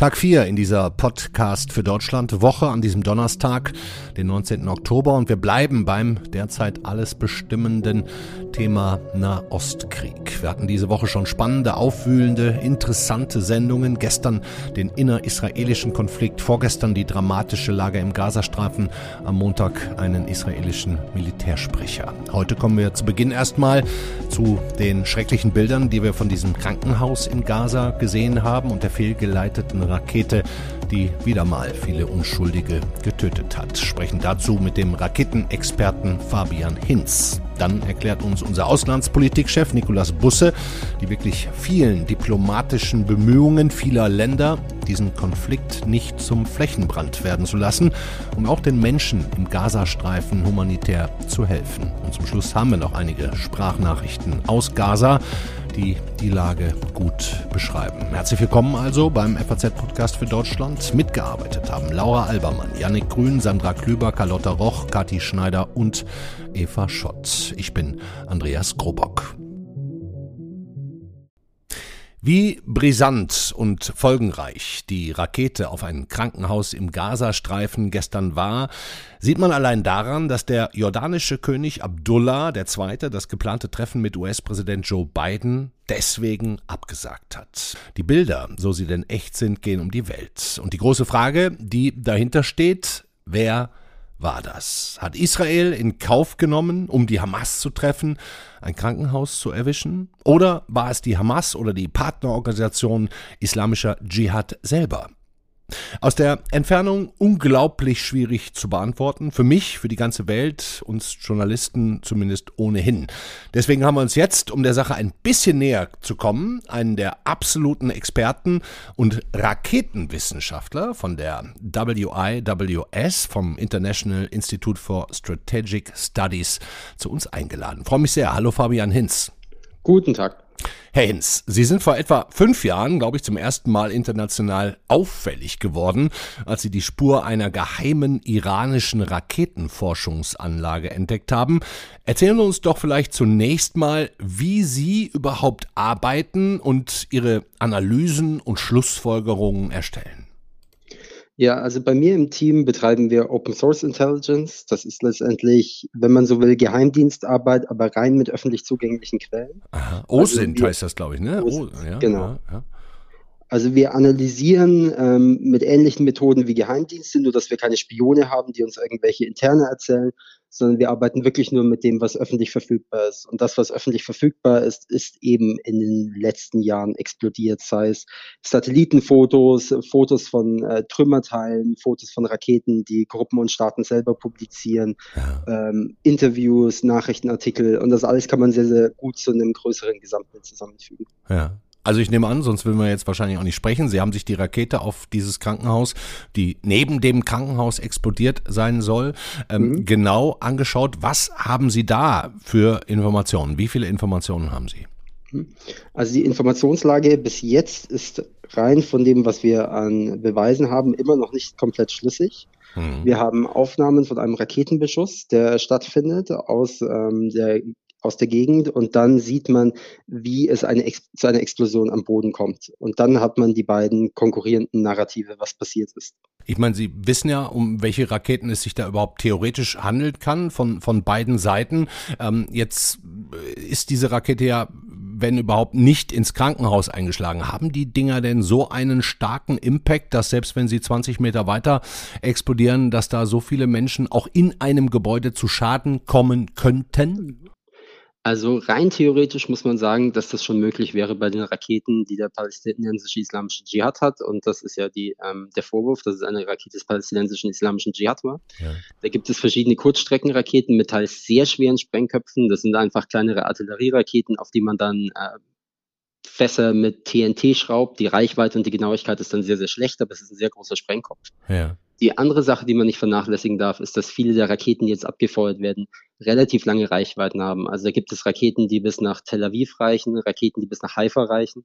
Tag 4 in dieser Podcast für Deutschland Woche an diesem Donnerstag, den 19. Oktober und wir bleiben beim derzeit alles bestimmenden Thema Nahostkrieg. Wir hatten diese Woche schon spannende, aufwühlende, interessante Sendungen. Gestern den innerisraelischen Konflikt, vorgestern die dramatische Lage im Gazastreifen, am Montag einen israelischen Militärsprecher. Heute kommen wir zu Beginn erstmal zu den schrecklichen Bildern, die wir von diesem Krankenhaus in Gaza gesehen haben und der fehlgeleiteten Rakete, die wieder mal viele Unschuldige getötet hat. Sprechen dazu mit dem Raketenexperten Fabian Hinz. Dann erklärt uns unser Auslandspolitikchef Nikolaus Busse die wirklich vielen diplomatischen Bemühungen vieler Länder, diesen Konflikt nicht zum Flächenbrand werden zu lassen, um auch den Menschen im Gazastreifen humanitär zu helfen. Und zum Schluss haben wir noch einige Sprachnachrichten aus Gaza die die Lage gut beschreiben. Herzlich willkommen also beim FAZ-Podcast für Deutschland. Mitgearbeitet haben Laura Albermann, Yannick Grün, Sandra Klüber, Carlotta Roch, Kathi Schneider und Eva Schott. Ich bin Andreas Grobock. Wie brisant und folgenreich die Rakete auf ein Krankenhaus im Gazastreifen gestern war, sieht man allein daran, dass der jordanische König Abdullah II. das geplante Treffen mit US-Präsident Joe Biden deswegen abgesagt hat. Die Bilder, so sie denn echt sind, gehen um die Welt. Und die große Frage, die dahinter steht, wer war das? Hat Israel in Kauf genommen, um die Hamas zu treffen, ein Krankenhaus zu erwischen? Oder war es die Hamas oder die Partnerorganisation islamischer Dschihad selber? Aus der Entfernung unglaublich schwierig zu beantworten. Für mich, für die ganze Welt, uns Journalisten zumindest ohnehin. Deswegen haben wir uns jetzt, um der Sache ein bisschen näher zu kommen, einen der absoluten Experten und Raketenwissenschaftler von der WIWS, vom International Institute for Strategic Studies, zu uns eingeladen. Ich freue mich sehr. Hallo Fabian Hinz. Guten Tag. Herr Hinz, Sie sind vor etwa fünf Jahren, glaube ich, zum ersten Mal international auffällig geworden, als Sie die Spur einer geheimen iranischen Raketenforschungsanlage entdeckt haben. Erzählen Sie uns doch vielleicht zunächst mal, wie Sie überhaupt arbeiten und Ihre Analysen und Schlussfolgerungen erstellen. Ja, also bei mir im Team betreiben wir Open Source Intelligence. Das ist letztendlich, wenn man so will, Geheimdienstarbeit, aber rein mit öffentlich zugänglichen Quellen. Aha. OSINT also heißt das, glaube ich, ne? OSINT, oh, ja, genau. Ja, ja. Also wir analysieren ähm, mit ähnlichen Methoden wie Geheimdienste, nur dass wir keine Spione haben, die uns irgendwelche Interne erzählen, sondern wir arbeiten wirklich nur mit dem, was öffentlich verfügbar ist. Und das, was öffentlich verfügbar ist, ist eben in den letzten Jahren explodiert, sei es Satellitenfotos, Fotos von äh, Trümmerteilen, Fotos von Raketen, die Gruppen und Staaten selber publizieren, ja. ähm, Interviews, Nachrichtenartikel und das alles kann man sehr, sehr gut zu einem größeren Gesamtbild zusammenfügen. Ja. Also ich nehme an, sonst würden wir jetzt wahrscheinlich auch nicht sprechen. Sie haben sich die Rakete auf dieses Krankenhaus, die neben dem Krankenhaus explodiert sein soll, ähm, mhm. genau angeschaut. Was haben Sie da für Informationen? Wie viele Informationen haben Sie? Mhm. Also die Informationslage bis jetzt ist rein von dem, was wir an Beweisen haben, immer noch nicht komplett schlüssig. Mhm. Wir haben Aufnahmen von einem Raketenbeschuss, der stattfindet aus ähm, der aus der Gegend und dann sieht man, wie es eine zu einer Explosion am Boden kommt. Und dann hat man die beiden konkurrierenden Narrative, was passiert ist. Ich meine, Sie wissen ja, um welche Raketen es sich da überhaupt theoretisch handeln kann, von, von beiden Seiten. Ähm, jetzt ist diese Rakete ja, wenn überhaupt, nicht ins Krankenhaus eingeschlagen. Haben die Dinger denn so einen starken Impact, dass selbst wenn sie 20 Meter weiter explodieren, dass da so viele Menschen auch in einem Gebäude zu Schaden kommen könnten? Also rein theoretisch muss man sagen, dass das schon möglich wäre bei den Raketen, die der palästinensische Islamische Dschihad hat. Und das ist ja die, ähm, der Vorwurf, dass es eine Rakete des palästinensischen Islamischen Dschihad war. Ja. Da gibt es verschiedene Kurzstreckenraketen mit teils sehr schweren Sprengköpfen. Das sind einfach kleinere Artillerieraketen, auf die man dann äh, Fässer mit TNT schraubt. Die Reichweite und die Genauigkeit ist dann sehr, sehr schlecht, aber es ist ein sehr großer Sprengkopf. Ja. Die andere Sache, die man nicht vernachlässigen darf, ist, dass viele der Raketen, die jetzt abgefeuert werden, relativ lange Reichweiten haben. Also da gibt es Raketen, die bis nach Tel Aviv reichen, Raketen, die bis nach Haifa reichen.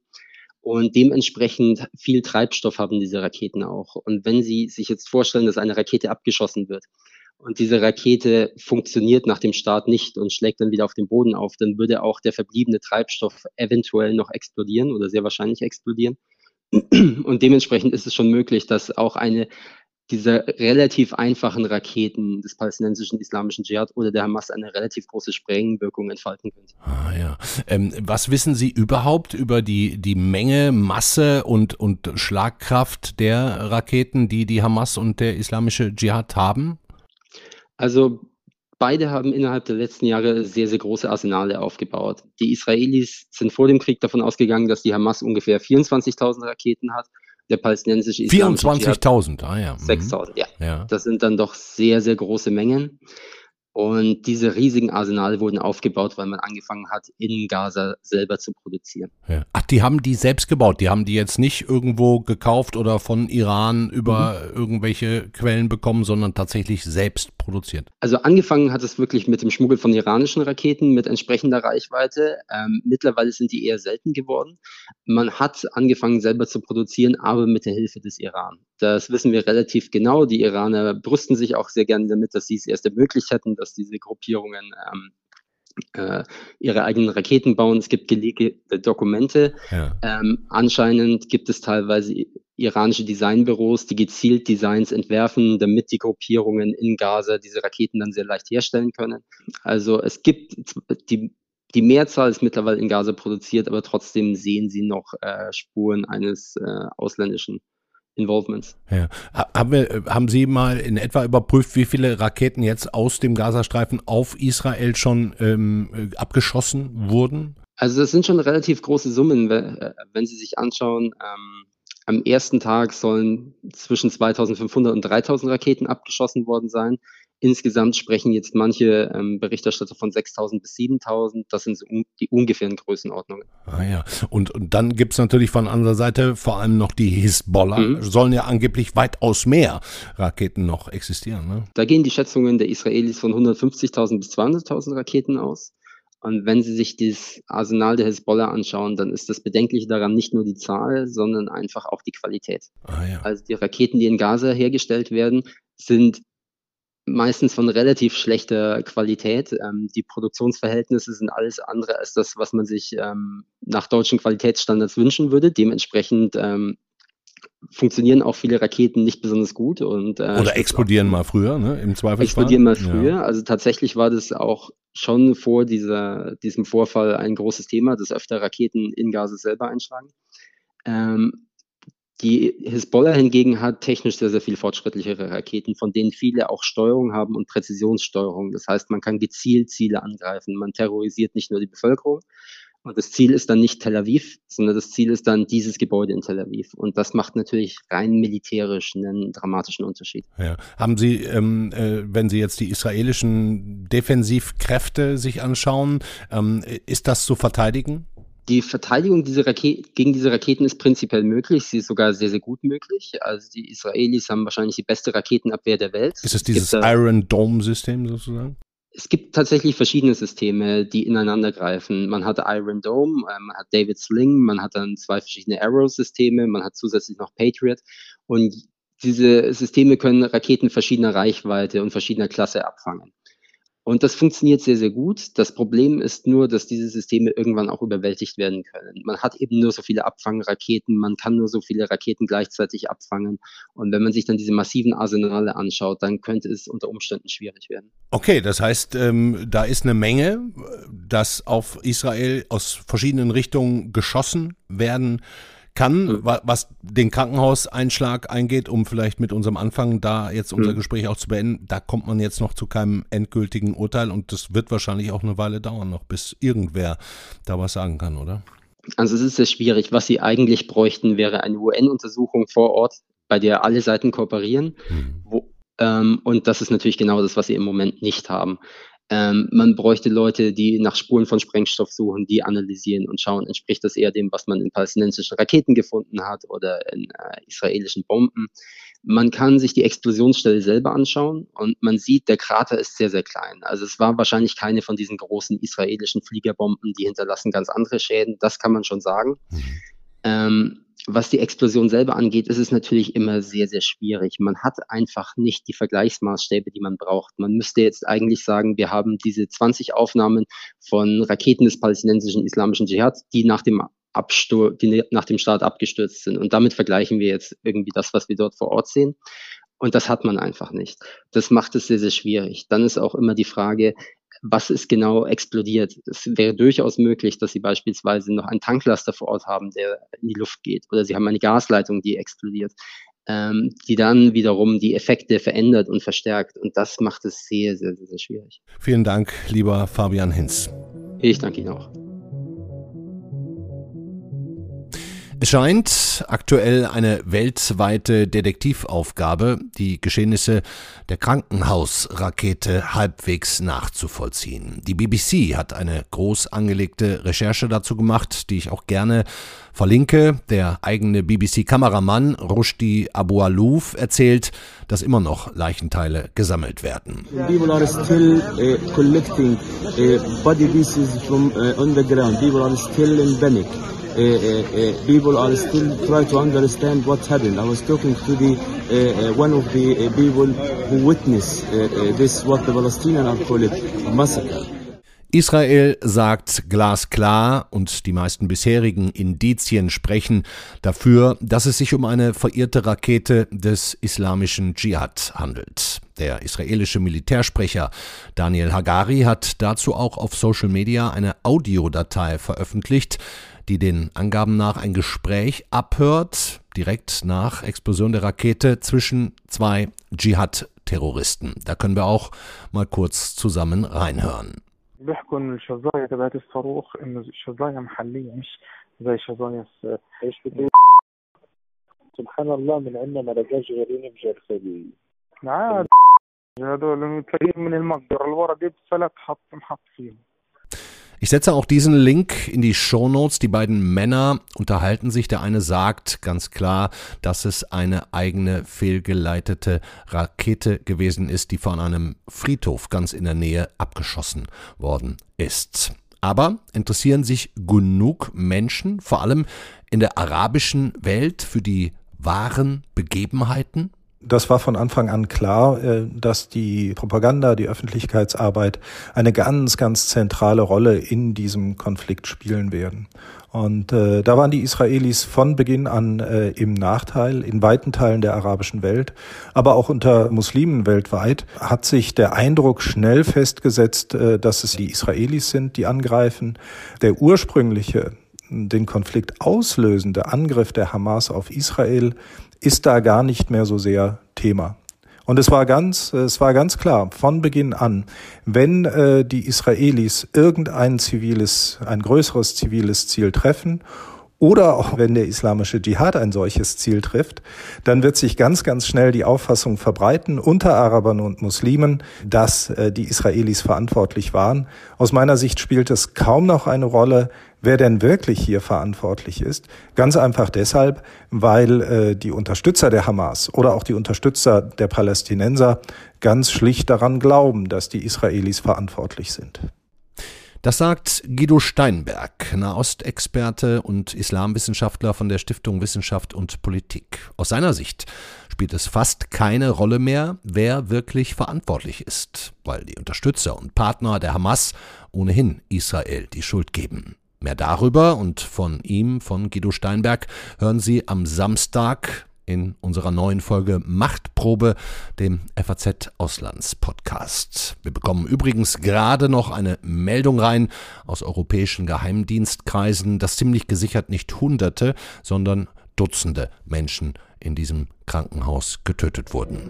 Und dementsprechend viel Treibstoff haben diese Raketen auch. Und wenn Sie sich jetzt vorstellen, dass eine Rakete abgeschossen wird und diese Rakete funktioniert nach dem Start nicht und schlägt dann wieder auf den Boden auf, dann würde auch der verbliebene Treibstoff eventuell noch explodieren oder sehr wahrscheinlich explodieren. Und dementsprechend ist es schon möglich, dass auch eine dieser relativ einfachen Raketen des palästinensischen islamischen Dschihad oder der Hamas eine relativ große Sprengwirkung entfalten könnte. Ah ja. Ähm, was wissen Sie überhaupt über die, die Menge, Masse und, und Schlagkraft der Raketen, die die Hamas und der islamische Dschihad haben? Also beide haben innerhalb der letzten Jahre sehr, sehr große Arsenale aufgebaut. Die Israelis sind vor dem Krieg davon ausgegangen, dass die Hamas ungefähr 24.000 Raketen hat der palästinensische 24.000, ah ja. 6.000, mhm. ja. ja. Das sind dann doch sehr, sehr große Mengen. Und diese riesigen Arsenale wurden aufgebaut, weil man angefangen hat, in Gaza selber zu produzieren. Ja. Ach, die haben die selbst gebaut. Die haben die jetzt nicht irgendwo gekauft oder von Iran über mhm. irgendwelche Quellen bekommen, sondern tatsächlich selbst produziert. Also angefangen hat es wirklich mit dem Schmuggel von iranischen Raketen mit entsprechender Reichweite. Ähm, mittlerweile sind die eher selten geworden. Man hat angefangen selber zu produzieren, aber mit der Hilfe des Iran. Das wissen wir relativ genau. Die Iraner brüsten sich auch sehr gerne damit, dass sie es erst ermöglicht hätten, dass diese Gruppierungen ähm, äh, ihre eigenen Raketen bauen. Es gibt gelegte Dokumente. Ja. Ähm, anscheinend gibt es teilweise iranische Designbüros, die gezielt Designs entwerfen, damit die Gruppierungen in Gaza diese Raketen dann sehr leicht herstellen können. Also es gibt die die Mehrzahl ist mittlerweile in Gaza produziert, aber trotzdem sehen sie noch äh, Spuren eines äh, ausländischen Involvements. Ja. Haben, wir, haben Sie mal in etwa überprüft, wie viele Raketen jetzt aus dem Gazastreifen auf Israel schon ähm, abgeschossen wurden? Also das sind schon relativ große Summen, äh, wenn Sie sich anschauen. Ähm, am ersten Tag sollen zwischen 2500 und 3000 Raketen abgeschossen worden sein. Insgesamt sprechen jetzt manche ähm, Berichterstatter von 6.000 bis 7.000. Das sind so die ungefähren Größenordnungen. Ah ja, und, und dann gibt es natürlich von anderer Seite vor allem noch die Hisbollah. Mhm. Sollen ja angeblich weitaus mehr Raketen noch existieren. Ne? Da gehen die Schätzungen der Israelis von 150.000 bis 200.000 Raketen aus. Und wenn Sie sich das Arsenal der Hisbollah anschauen, dann ist das Bedenkliche daran nicht nur die Zahl, sondern einfach auch die Qualität. Ah, ja. Also die Raketen, die in Gaza hergestellt werden, sind meistens von relativ schlechter Qualität. Ähm, die Produktionsverhältnisse sind alles andere als das, was man sich ähm, nach deutschen Qualitätsstandards wünschen würde. Dementsprechend ähm, funktionieren auch viele Raketen nicht besonders gut und äh, oder explodieren mal früher, ne? Im Zweifelsfall. Explodieren mal früher. Ja. Also tatsächlich war das auch schon vor dieser, diesem Vorfall ein großes Thema, dass öfter Raketen in Gaza selber einschlagen. Ähm, die Hisbollah hingegen hat technisch sehr, sehr viel fortschrittlichere Raketen, von denen viele auch Steuerung haben und Präzisionssteuerung. Das heißt, man kann gezielt Ziele angreifen. Man terrorisiert nicht nur die Bevölkerung. Und das Ziel ist dann nicht Tel Aviv, sondern das Ziel ist dann dieses Gebäude in Tel Aviv. Und das macht natürlich rein militärisch einen dramatischen Unterschied. Ja. Haben Sie, ähm, äh, wenn Sie jetzt die israelischen Defensivkräfte sich anschauen, ähm, ist das zu verteidigen? Die Verteidigung dieser gegen diese Raketen ist prinzipiell möglich. Sie ist sogar sehr, sehr gut möglich. Also die Israelis haben wahrscheinlich die beste Raketenabwehr der Welt. Ist es dieses es Iron Dome System sozusagen? Es gibt tatsächlich verschiedene Systeme, die ineinander greifen. Man hat Iron Dome, äh, man hat David Sling, man hat dann zwei verschiedene Arrow-Systeme, man hat zusätzlich noch Patriot. Und diese Systeme können Raketen verschiedener Reichweite und verschiedener Klasse abfangen. Und das funktioniert sehr, sehr gut. Das Problem ist nur, dass diese Systeme irgendwann auch überwältigt werden können. Man hat eben nur so viele Abfangraketen, man kann nur so viele Raketen gleichzeitig abfangen. Und wenn man sich dann diese massiven Arsenale anschaut, dann könnte es unter Umständen schwierig werden. Okay, das heißt, ähm, da ist eine Menge, dass auf Israel aus verschiedenen Richtungen geschossen werden kann, mhm. was den Krankenhauseinschlag eingeht, um vielleicht mit unserem Anfang da jetzt unser mhm. Gespräch auch zu beenden, da kommt man jetzt noch zu keinem endgültigen Urteil und das wird wahrscheinlich auch eine Weile dauern noch, bis irgendwer da was sagen kann, oder? Also es ist sehr schwierig. Was sie eigentlich bräuchten, wäre eine UN-Untersuchung vor Ort, bei der alle Seiten kooperieren. Mhm. Wo, ähm, und das ist natürlich genau das, was sie im Moment nicht haben. Ähm, man bräuchte Leute, die nach Spuren von Sprengstoff suchen, die analysieren und schauen, entspricht das eher dem, was man in palästinensischen Raketen gefunden hat oder in äh, israelischen Bomben. Man kann sich die Explosionsstelle selber anschauen und man sieht, der Krater ist sehr, sehr klein. Also es war wahrscheinlich keine von diesen großen israelischen Fliegerbomben, die hinterlassen ganz andere Schäden. Das kann man schon sagen. Ähm, was die Explosion selber angeht, ist es natürlich immer sehr, sehr schwierig. Man hat einfach nicht die Vergleichsmaßstäbe, die man braucht. Man müsste jetzt eigentlich sagen, wir haben diese 20 Aufnahmen von Raketen des palästinensischen islamischen Dschihad, die nach dem Abstur die nach dem Start abgestürzt sind. Und damit vergleichen wir jetzt irgendwie das, was wir dort vor Ort sehen. Und das hat man einfach nicht. Das macht es sehr, sehr schwierig. Dann ist auch immer die Frage, was ist genau explodiert. Es wäre durchaus möglich, dass Sie beispielsweise noch einen Tanklaster vor Ort haben, der in die Luft geht, oder Sie haben eine Gasleitung, die explodiert, ähm, die dann wiederum die Effekte verändert und verstärkt. Und das macht es sehr, sehr, sehr, sehr schwierig. Vielen Dank, lieber Fabian Hinz. Ich danke Ihnen auch. Es scheint aktuell eine weltweite Detektivaufgabe, die Geschehnisse der Krankenhausrakete halbwegs nachzuvollziehen. Die BBC hat eine groß angelegte Recherche dazu gemacht, die ich auch gerne verlinke. Der eigene BBC-Kameramann Rushdie Abu Alouf erzählt, dass immer noch Leichenteile gesammelt werden. People are still uh, collecting uh, body. Uh, uh, people are still trying to understand what happened. I was talking to the uh, one of the people who witnessed this, what the Palestinians are called massacre. Israel sagt glasklar und die meisten bisherigen Indizien sprechen dafür, dass es sich um eine verirrte Rakete des islamischen Dschihad handelt. Der israelische Militärsprecher Daniel Hagari hat dazu auch auf Social Media eine Audiodatei veröffentlicht, die den Angaben nach ein Gespräch abhört, direkt nach Explosion der Rakete zwischen zwei Dschihad-Terroristen. Da können wir auch mal kurz zusammen reinhören. بيحكوا ان الشظايا تبعت الصاروخ انه شظايا محليه مش زي شظايا ايش سبحان الله من عندنا ما لقاش غيرين بجرثبي عاد هذول من المقدره الورا دي فلت حط محط فيهم ich setze auch diesen Link in die Show Notes. Die beiden Männer unterhalten sich. Der eine sagt ganz klar, dass es eine eigene fehlgeleitete Rakete gewesen ist, die von einem Friedhof ganz in der Nähe abgeschossen worden ist. Aber interessieren sich genug Menschen, vor allem in der arabischen Welt, für die wahren Begebenheiten? Das war von Anfang an klar, äh, dass die Propaganda, die Öffentlichkeitsarbeit eine ganz, ganz zentrale Rolle in diesem Konflikt spielen werden. Und äh, da waren die Israelis von Beginn an äh, im Nachteil in weiten Teilen der arabischen Welt, aber auch unter Muslimen weltweit hat sich der Eindruck schnell festgesetzt, äh, dass es die Israelis sind, die angreifen. Der ursprüngliche den Konflikt auslösende Angriff der Hamas auf Israel ist da gar nicht mehr so sehr Thema. Und es war ganz, es war ganz klar von Beginn an, wenn äh, die Israelis irgendein ziviles, ein größeres ziviles Ziel treffen oder auch wenn der islamische Dschihad ein solches Ziel trifft, dann wird sich ganz, ganz schnell die Auffassung verbreiten unter Arabern und Muslimen, dass äh, die Israelis verantwortlich waren. Aus meiner Sicht spielt es kaum noch eine Rolle, wer denn wirklich hier verantwortlich ist. Ganz einfach deshalb, weil äh, die Unterstützer der Hamas oder auch die Unterstützer der Palästinenser ganz schlicht daran glauben, dass die Israelis verantwortlich sind. Das sagt Guido Steinberg, Nahostexperte und Islamwissenschaftler von der Stiftung Wissenschaft und Politik. Aus seiner Sicht spielt es fast keine Rolle mehr, wer wirklich verantwortlich ist, weil die Unterstützer und Partner der Hamas ohnehin Israel die Schuld geben. Mehr darüber und von ihm, von Guido Steinberg, hören Sie am Samstag in unserer neuen Folge Machtprobe, dem FAZ Auslands Podcast. Wir bekommen übrigens gerade noch eine Meldung rein aus europäischen Geheimdienstkreisen, dass ziemlich gesichert nicht Hunderte, sondern Dutzende Menschen in diesem Krankenhaus getötet wurden.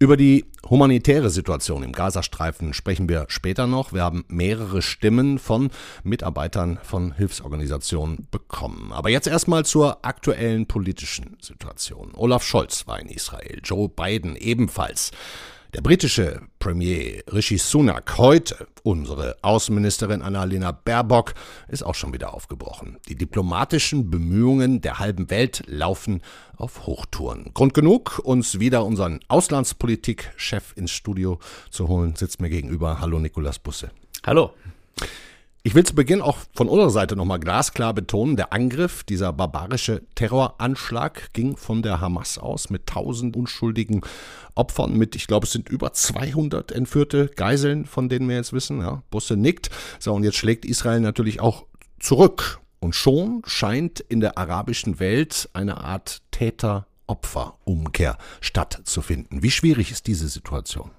Über die humanitäre Situation im Gazastreifen sprechen wir später noch. Wir haben mehrere Stimmen von Mitarbeitern von Hilfsorganisationen bekommen. Aber jetzt erstmal zur aktuellen politischen Situation. Olaf Scholz war in Israel, Joe Biden ebenfalls. Der britische Premier Rishi Sunak heute, unsere Außenministerin Annalena Baerbock, ist auch schon wieder aufgebrochen. Die diplomatischen Bemühungen der halben Welt laufen auf Hochtouren. Grund genug, uns wieder unseren Auslandspolitik-Chef ins Studio zu holen, sitzt mir gegenüber. Hallo Nikolas Busse. Hallo. Ich will zu Beginn auch von unserer Seite nochmal glasklar betonen, der Angriff, dieser barbarische Terroranschlag ging von der Hamas aus mit tausend unschuldigen Opfern, mit, ich glaube, es sind über 200 entführte Geiseln, von denen wir jetzt wissen. Ja, Busse nickt. So, und jetzt schlägt Israel natürlich auch zurück. Und schon scheint in der arabischen Welt eine Art Täter-Opfer-Umkehr stattzufinden. Wie schwierig ist diese Situation?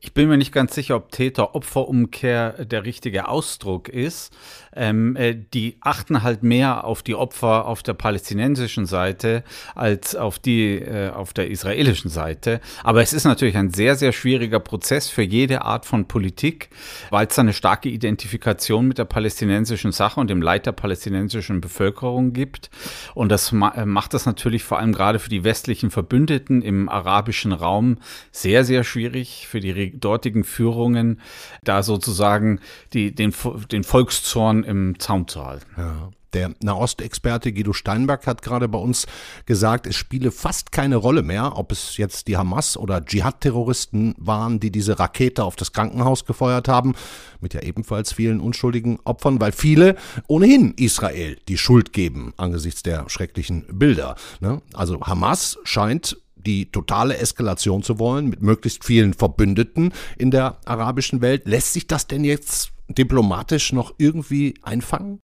Ich bin mir nicht ganz sicher, ob Täter-Opfer-Umkehr der richtige Ausdruck ist. Ähm, äh, die achten halt mehr auf die Opfer auf der palästinensischen Seite als auf die äh, auf der israelischen Seite. Aber es ist natürlich ein sehr, sehr schwieriger Prozess für jede Art von Politik, weil es eine starke Identifikation mit der palästinensischen Sache und dem Leid der palästinensischen Bevölkerung gibt. Und das ma äh, macht das natürlich vor allem gerade für die westlichen Verbündeten im arabischen Raum sehr, sehr schwierig für die dortigen Führungen, da sozusagen die, den, den Volkszorn im Zaum zu halten. Ja. Der Nahostexperte Guido Steinberg hat gerade bei uns gesagt, es spiele fast keine Rolle mehr, ob es jetzt die Hamas oder Dschihad-Terroristen waren, die diese Rakete auf das Krankenhaus gefeuert haben, mit ja ebenfalls vielen unschuldigen Opfern, weil viele ohnehin Israel die Schuld geben angesichts der schrecklichen Bilder. Ne? Also Hamas scheint die totale Eskalation zu wollen mit möglichst vielen Verbündeten in der arabischen Welt. Lässt sich das denn jetzt diplomatisch noch irgendwie einfangen?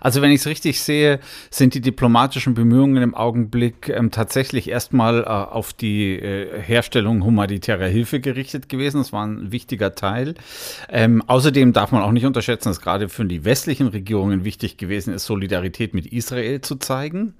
Also wenn ich es richtig sehe, sind die diplomatischen Bemühungen im Augenblick ähm, tatsächlich erstmal äh, auf die äh, Herstellung humanitärer Hilfe gerichtet gewesen. Das war ein wichtiger Teil. Ähm, außerdem darf man auch nicht unterschätzen, dass gerade für die westlichen Regierungen wichtig gewesen ist, Solidarität mit Israel zu zeigen.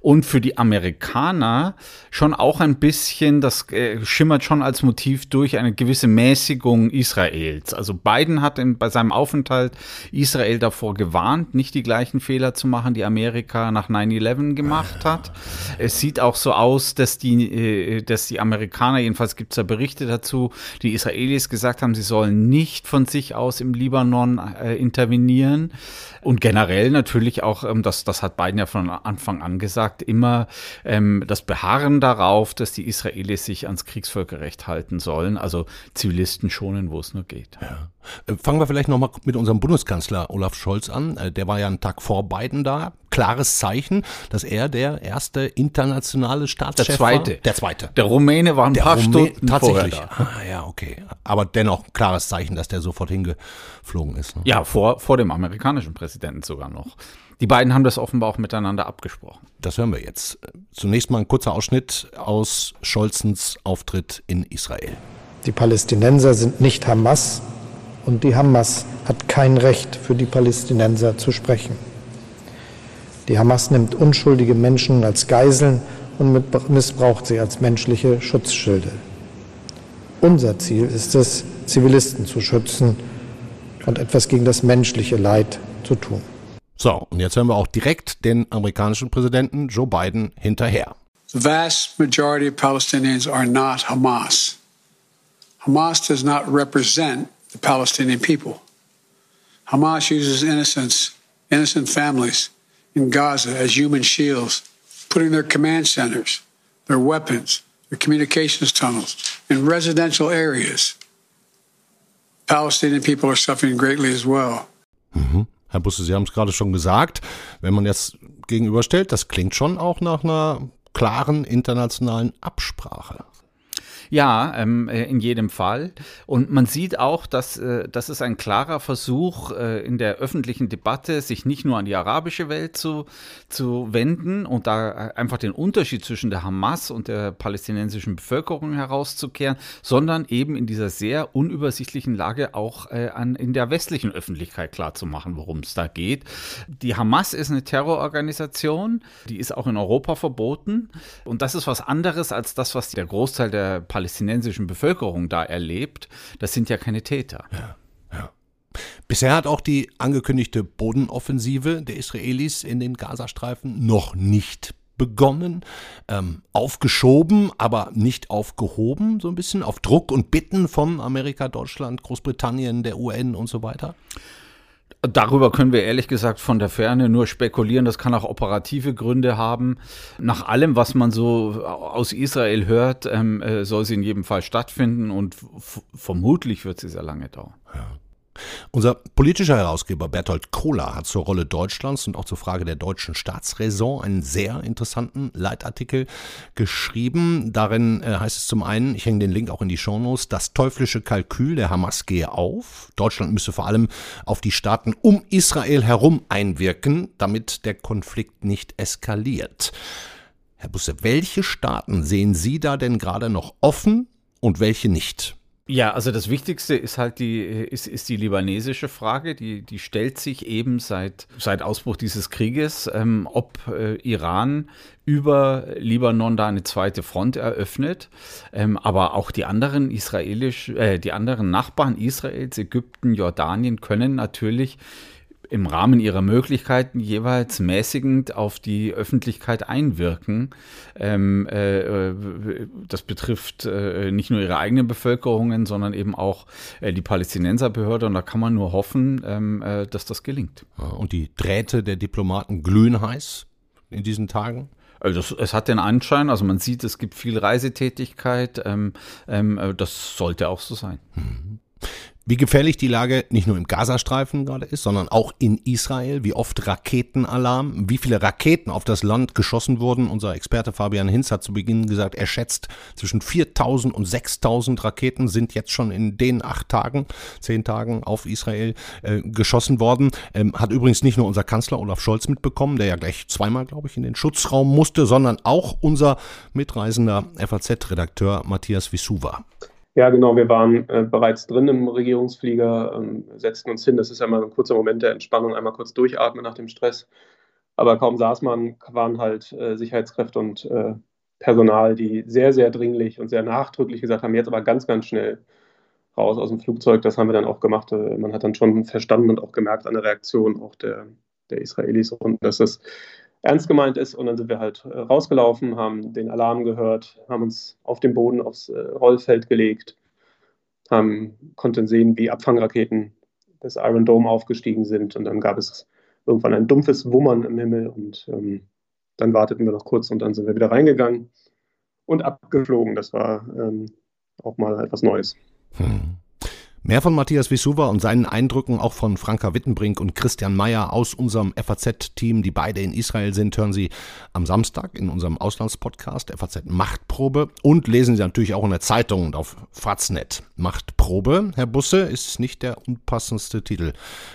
Und für die Amerikaner schon auch ein bisschen, das äh, schimmert schon als Motiv durch eine gewisse Mäßigung Israels. Also Biden hat in, bei seinem Aufenthalt Israel davor gewarnt, nicht die gleichen Fehler zu machen, die Amerika nach 9-11 gemacht hat. Es sieht auch so aus, dass die, äh, dass die Amerikaner, jedenfalls gibt es da Berichte dazu, die Israelis gesagt haben, sie sollen nicht von sich aus im Libanon äh, intervenieren. Und generell natürlich auch, ähm, das, das hat Biden ja von Anfang an gesagt, immer ähm, das Beharren darauf, dass die Israelis sich ans Kriegsvölkerrecht halten sollen, also Zivilisten schonen, wo es nur geht. Ja. Äh, fangen wir vielleicht nochmal mit unserem Bundeskanzler Olaf Scholz an. Äh, der war ja einen Tag vor Biden da. Klares Zeichen, dass er der erste internationale Staatschef der zweite. war. Der zweite. Der Rumäne war ein der paar Rumä Stunden tatsächlich. Ah, ja, okay. Aber dennoch ein klares Zeichen, dass der sofort hingeflogen ist. Ne? Ja, vor, vor dem amerikanischen Präsidenten sogar noch. Die beiden haben das offenbar auch miteinander abgesprochen. Das hören wir jetzt. Zunächst mal ein kurzer Ausschnitt aus Scholzens Auftritt in Israel. Die Palästinenser sind nicht Hamas, und die Hamas hat kein Recht für die Palästinenser zu sprechen. Die Hamas nimmt unschuldige Menschen als Geiseln und missbraucht sie als menschliche Schutzschilde. Unser Ziel ist es, Zivilisten zu schützen und etwas gegen das menschliche Leid zu tun. So, und jetzt hören wir auch direkt den amerikanischen Präsidenten Joe Biden hinterher. The vast majority of Palestinians are not Hamas. Hamas does not represent the Palestinian people. Hamas uses innocents, innocent families in Gaza as human shields, putting their command centers, their weapons, their communications tunnels in residential areas. Palestinian people are suffering greatly as well. Mhm. Herr Busse, Sie haben es gerade schon gesagt. Wenn man jetzt gegenüberstellt, das klingt schon auch nach einer klaren internationalen Absprache. Ja, ähm, äh, in jedem Fall. Und man sieht auch, dass äh, das ist ein klarer Versuch äh, in der öffentlichen Debatte, sich nicht nur an die arabische Welt zu, zu wenden und da äh, einfach den Unterschied zwischen der Hamas und der palästinensischen Bevölkerung herauszukehren, sondern eben in dieser sehr unübersichtlichen Lage auch äh, an, in der westlichen Öffentlichkeit klarzumachen, worum es da geht. Die Hamas ist eine Terrororganisation, die ist auch in Europa verboten. Und das ist was anderes als das, was der Großteil der Palästinenser palästinensischen Bevölkerung da erlebt, das sind ja keine Täter. Ja. Bisher hat auch die angekündigte Bodenoffensive der Israelis in den Gazastreifen noch nicht begonnen, ähm, aufgeschoben, aber nicht aufgehoben, so ein bisschen auf Druck und Bitten von Amerika, Deutschland, Großbritannien, der UN und so weiter? Darüber können wir ehrlich gesagt von der Ferne nur spekulieren. Das kann auch operative Gründe haben. Nach allem, was man so aus Israel hört, ähm, äh, soll sie in jedem Fall stattfinden und vermutlich wird sie sehr lange dauern. Ja. Unser politischer Herausgeber Bertolt Kohler hat zur Rolle Deutschlands und auch zur Frage der deutschen Staatsräson einen sehr interessanten Leitartikel geschrieben. Darin äh, heißt es zum einen, ich hänge den Link auch in die Shownotes, das teuflische Kalkül der Hamas gehe auf. Deutschland müsse vor allem auf die Staaten um Israel herum einwirken, damit der Konflikt nicht eskaliert. Herr Busse, welche Staaten sehen Sie da denn gerade noch offen und welche nicht? Ja, also das Wichtigste ist halt die, ist, ist die libanesische Frage, die, die stellt sich eben seit, seit Ausbruch dieses Krieges, ähm, ob äh, Iran über Libanon da eine zweite Front eröffnet. Ähm, aber auch die anderen israelisch, äh, die anderen Nachbarn Israels, Ägypten, Jordanien können natürlich im Rahmen ihrer Möglichkeiten jeweils mäßigend auf die Öffentlichkeit einwirken. Ähm, äh, äh, das betrifft äh, nicht nur ihre eigenen Bevölkerungen, sondern eben auch äh, die Palästinenserbehörde. Und da kann man nur hoffen, ähm, äh, dass das gelingt. Und die Drähte der Diplomaten glühen heiß in diesen Tagen? Also das, es hat den Anschein, also man sieht, es gibt viel Reisetätigkeit. Ähm, ähm, äh, das sollte auch so sein. Mhm. Wie gefährlich die Lage nicht nur im Gazastreifen gerade ist, sondern auch in Israel, wie oft Raketenalarm, wie viele Raketen auf das Land geschossen wurden. Unser Experte Fabian Hinz hat zu Beginn gesagt, er schätzt, zwischen 4000 und 6000 Raketen sind jetzt schon in den acht Tagen, zehn Tagen auf Israel äh, geschossen worden. Ähm, hat übrigens nicht nur unser Kanzler Olaf Scholz mitbekommen, der ja gleich zweimal, glaube ich, in den Schutzraum musste, sondern auch unser mitreisender FAZ-Redakteur Matthias Wisuva. Ja, genau. Wir waren äh, bereits drin im Regierungsflieger, ähm, setzten uns hin. Das ist ja mal ein kurzer Moment der Entspannung, einmal kurz durchatmen nach dem Stress. Aber kaum saß man, waren halt äh, Sicherheitskräfte und äh, Personal, die sehr, sehr dringlich und sehr nachdrücklich gesagt haben, jetzt aber ganz, ganz schnell raus aus dem Flugzeug. Das haben wir dann auch gemacht. Äh, man hat dann schon verstanden und auch gemerkt an der Reaktion auch der, der Israelis und dass das ernst gemeint ist. Und dann sind wir halt äh, rausgelaufen, haben den Alarm gehört, haben uns auf den Boden aufs äh, Rollfeld gelegt, haben, konnten sehen, wie Abfangraketen des Iron Dome aufgestiegen sind. Und dann gab es irgendwann ein dumpfes Wummern im Himmel. Und ähm, dann warteten wir noch kurz und dann sind wir wieder reingegangen und abgeflogen. Das war ähm, auch mal etwas Neues. Hm. Mehr von Matthias Wisuwa und seinen Eindrücken auch von Franka Wittenbrink und Christian Mayer aus unserem FAZ-Team, die beide in Israel sind, hören Sie am Samstag in unserem Auslandspodcast FAZ Machtprobe und lesen Sie natürlich auch in der Zeitung und auf Faznet. Machtprobe, Herr Busse, ist nicht der unpassendste Titel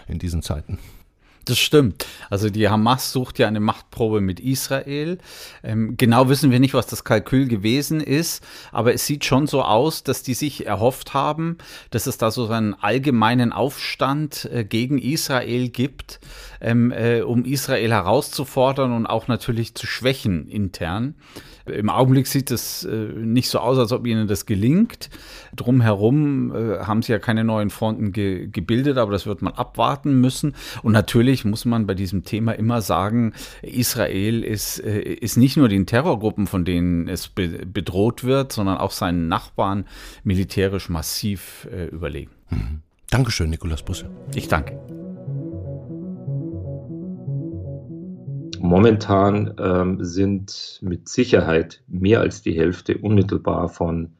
in diesen Zeiten. Das stimmt. Also die Hamas sucht ja eine Machtprobe mit Israel. Ähm, genau wissen wir nicht, was das Kalkül gewesen ist, aber es sieht schon so aus, dass die sich erhofft haben, dass es da so einen allgemeinen Aufstand äh, gegen Israel gibt, ähm, äh, um Israel herauszufordern und auch natürlich zu schwächen intern. Im Augenblick sieht es äh, nicht so aus, als ob ihnen das gelingt. Drumherum äh, haben sie ja keine neuen Fronten ge gebildet, aber das wird man abwarten müssen. Und natürlich muss man bei diesem Thema immer sagen, Israel ist, äh, ist nicht nur den Terrorgruppen, von denen es be bedroht wird, sondern auch seinen Nachbarn militärisch massiv äh, überlegen. Mhm. Dankeschön, Nikolaus Busse. Ich danke. Momentan ähm, sind mit Sicherheit mehr als die Hälfte unmittelbar von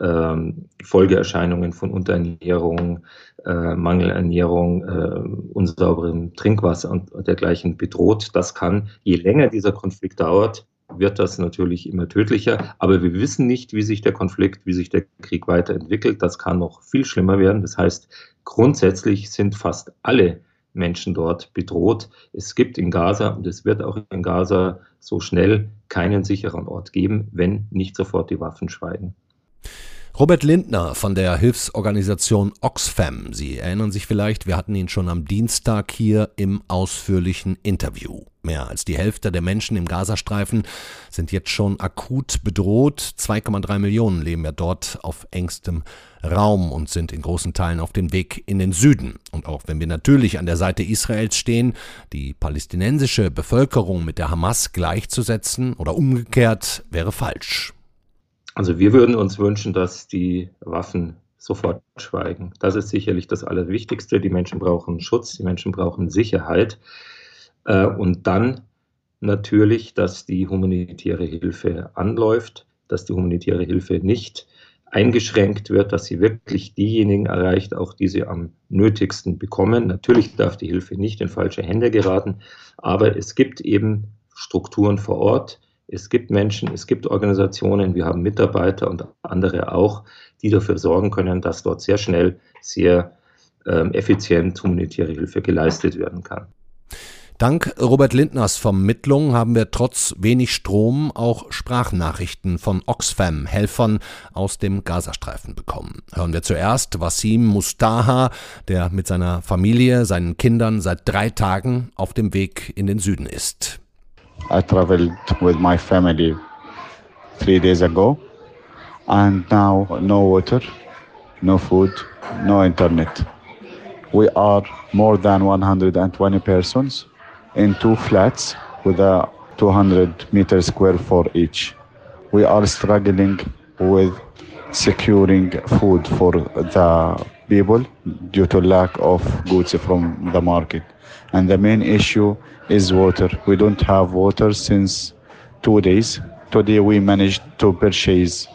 ähm, Folgeerscheinungen von Unterernährung, äh, Mangelernährung, äh, unsauberem Trinkwasser und dergleichen bedroht. Das kann, je länger dieser Konflikt dauert, wird das natürlich immer tödlicher. Aber wir wissen nicht, wie sich der Konflikt, wie sich der Krieg weiterentwickelt. Das kann noch viel schlimmer werden. Das heißt, grundsätzlich sind fast alle Menschen dort bedroht. Es gibt in Gaza und es wird auch in Gaza so schnell keinen sicheren Ort geben, wenn nicht sofort die Waffen schweigen. Robert Lindner von der Hilfsorganisation Oxfam. Sie erinnern sich vielleicht, wir hatten ihn schon am Dienstag hier im ausführlichen Interview. Mehr als die Hälfte der Menschen im Gazastreifen sind jetzt schon akut bedroht. 2,3 Millionen leben ja dort auf engstem Raum und sind in großen Teilen auf dem Weg in den Süden. Und auch wenn wir natürlich an der Seite Israels stehen, die palästinensische Bevölkerung mit der Hamas gleichzusetzen oder umgekehrt wäre falsch. Also wir würden uns wünschen, dass die Waffen sofort schweigen. Das ist sicherlich das Allerwichtigste. Die Menschen brauchen Schutz, die Menschen brauchen Sicherheit. Äh, und dann natürlich, dass die humanitäre Hilfe anläuft, dass die humanitäre Hilfe nicht eingeschränkt wird, dass sie wirklich diejenigen erreicht, auch die sie am nötigsten bekommen. Natürlich darf die Hilfe nicht in falsche Hände geraten, aber es gibt eben Strukturen vor Ort, es gibt Menschen, es gibt Organisationen, wir haben Mitarbeiter und andere auch, die dafür sorgen können, dass dort sehr schnell, sehr ähm, effizient humanitäre Hilfe geleistet werden kann. Dank Robert Lindners Vermittlung haben wir trotz wenig Strom auch Sprachnachrichten von Oxfam, Helfern aus dem Gazastreifen bekommen. Hören wir zuerst Wasim Mustaha, der mit seiner Familie, seinen Kindern seit drei Tagen auf dem Weg in den Süden ist. I traveled with my family three days ago, and now no water, no food, no internet. We are more than 120 persons in two flats with a 200 meter square for each. We are struggling with securing food for the people due to lack of goods from the market. And the main issue is water. We don't have water since two days. Today we managed to purchase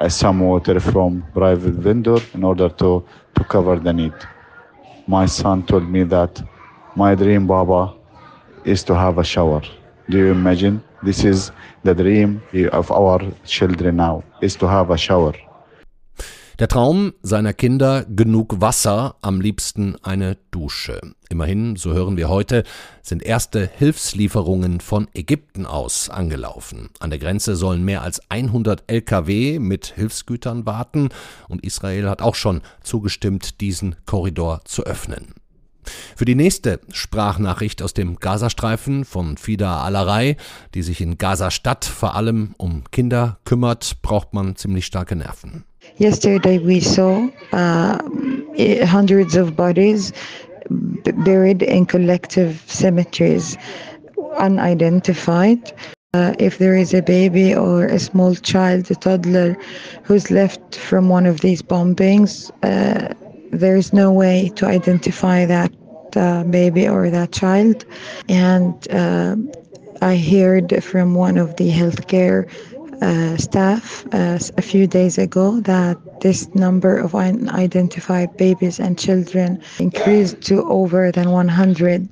uh, some water from private vendor in order to, to cover the need. My son told me that my dream, Baba, is to have a shower. Do you imagine? This is the dream of our children now, is to have a shower. Der Traum seiner Kinder genug Wasser, am liebsten eine Dusche. Immerhin, so hören wir heute, sind erste Hilfslieferungen von Ägypten aus angelaufen. An der Grenze sollen mehr als 100 Lkw mit Hilfsgütern warten und Israel hat auch schon zugestimmt, diesen Korridor zu öffnen. Für die nächste Sprachnachricht aus dem Gazastreifen von Fida Alarei, die sich in Gaza-Stadt vor allem um Kinder kümmert, braucht man ziemlich starke Nerven. Yesterday we saw uh, hundreds of bodies buried in collective cemeteries, unidentified. Uh, if there is a baby or a small child, a toddler who's left from one of these bombings, uh, there is no way to identify that uh, baby or that child. And uh, I heard from one of the healthcare uh, staff uh, a few days ago that this number of unidentified babies and children increased to over than 100.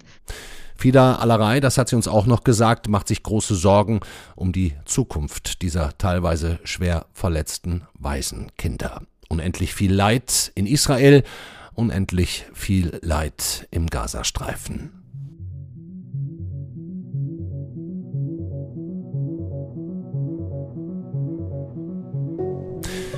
Fida Alarei, das hat sie uns auch noch gesagt, macht sich große Sorgen um die Zukunft dieser teilweise schwer verletzten Waisenkinder. Unendlich viel Leid in Israel, unendlich viel Leid im Gazastreifen.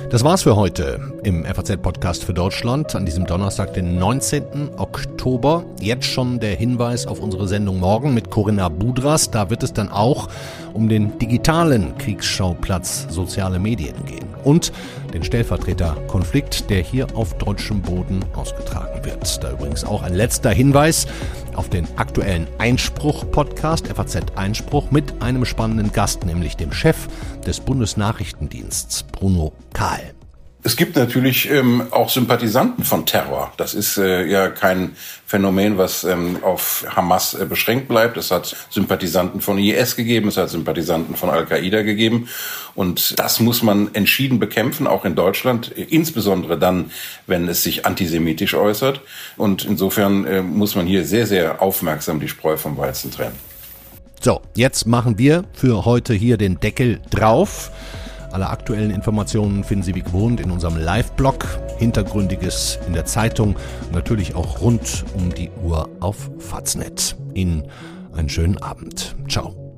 Das war's für heute im FAZ-Podcast für Deutschland an diesem Donnerstag, den 19. Oktober. Jetzt schon der Hinweis auf unsere Sendung morgen mit Corinna Budras. Da wird es dann auch um den digitalen Kriegsschauplatz soziale Medien gehen und den Stellvertreterkonflikt, der hier auf deutschem Boden ausgetragen wird. Da übrigens auch ein letzter Hinweis auf den aktuellen Einspruch-Podcast, FAZ Einspruch, mit einem spannenden Gast, nämlich dem Chef des Bundesnachrichtendiensts, Bruno Kahl. Es gibt natürlich ähm, auch Sympathisanten von Terror. Das ist äh, ja kein Phänomen, was ähm, auf Hamas äh, beschränkt bleibt. Es hat Sympathisanten von IS gegeben, es hat Sympathisanten von Al-Qaida gegeben. Und das muss man entschieden bekämpfen, auch in Deutschland, insbesondere dann, wenn es sich antisemitisch äußert. Und insofern äh, muss man hier sehr, sehr aufmerksam die Spreu vom Weizen trennen. So, jetzt machen wir für heute hier den Deckel drauf. Alle aktuellen Informationen finden Sie wie gewohnt in unserem Live-Blog, Hintergründiges in der Zeitung natürlich auch rund um die Uhr auf Faznet. Ihnen einen schönen Abend. Ciao.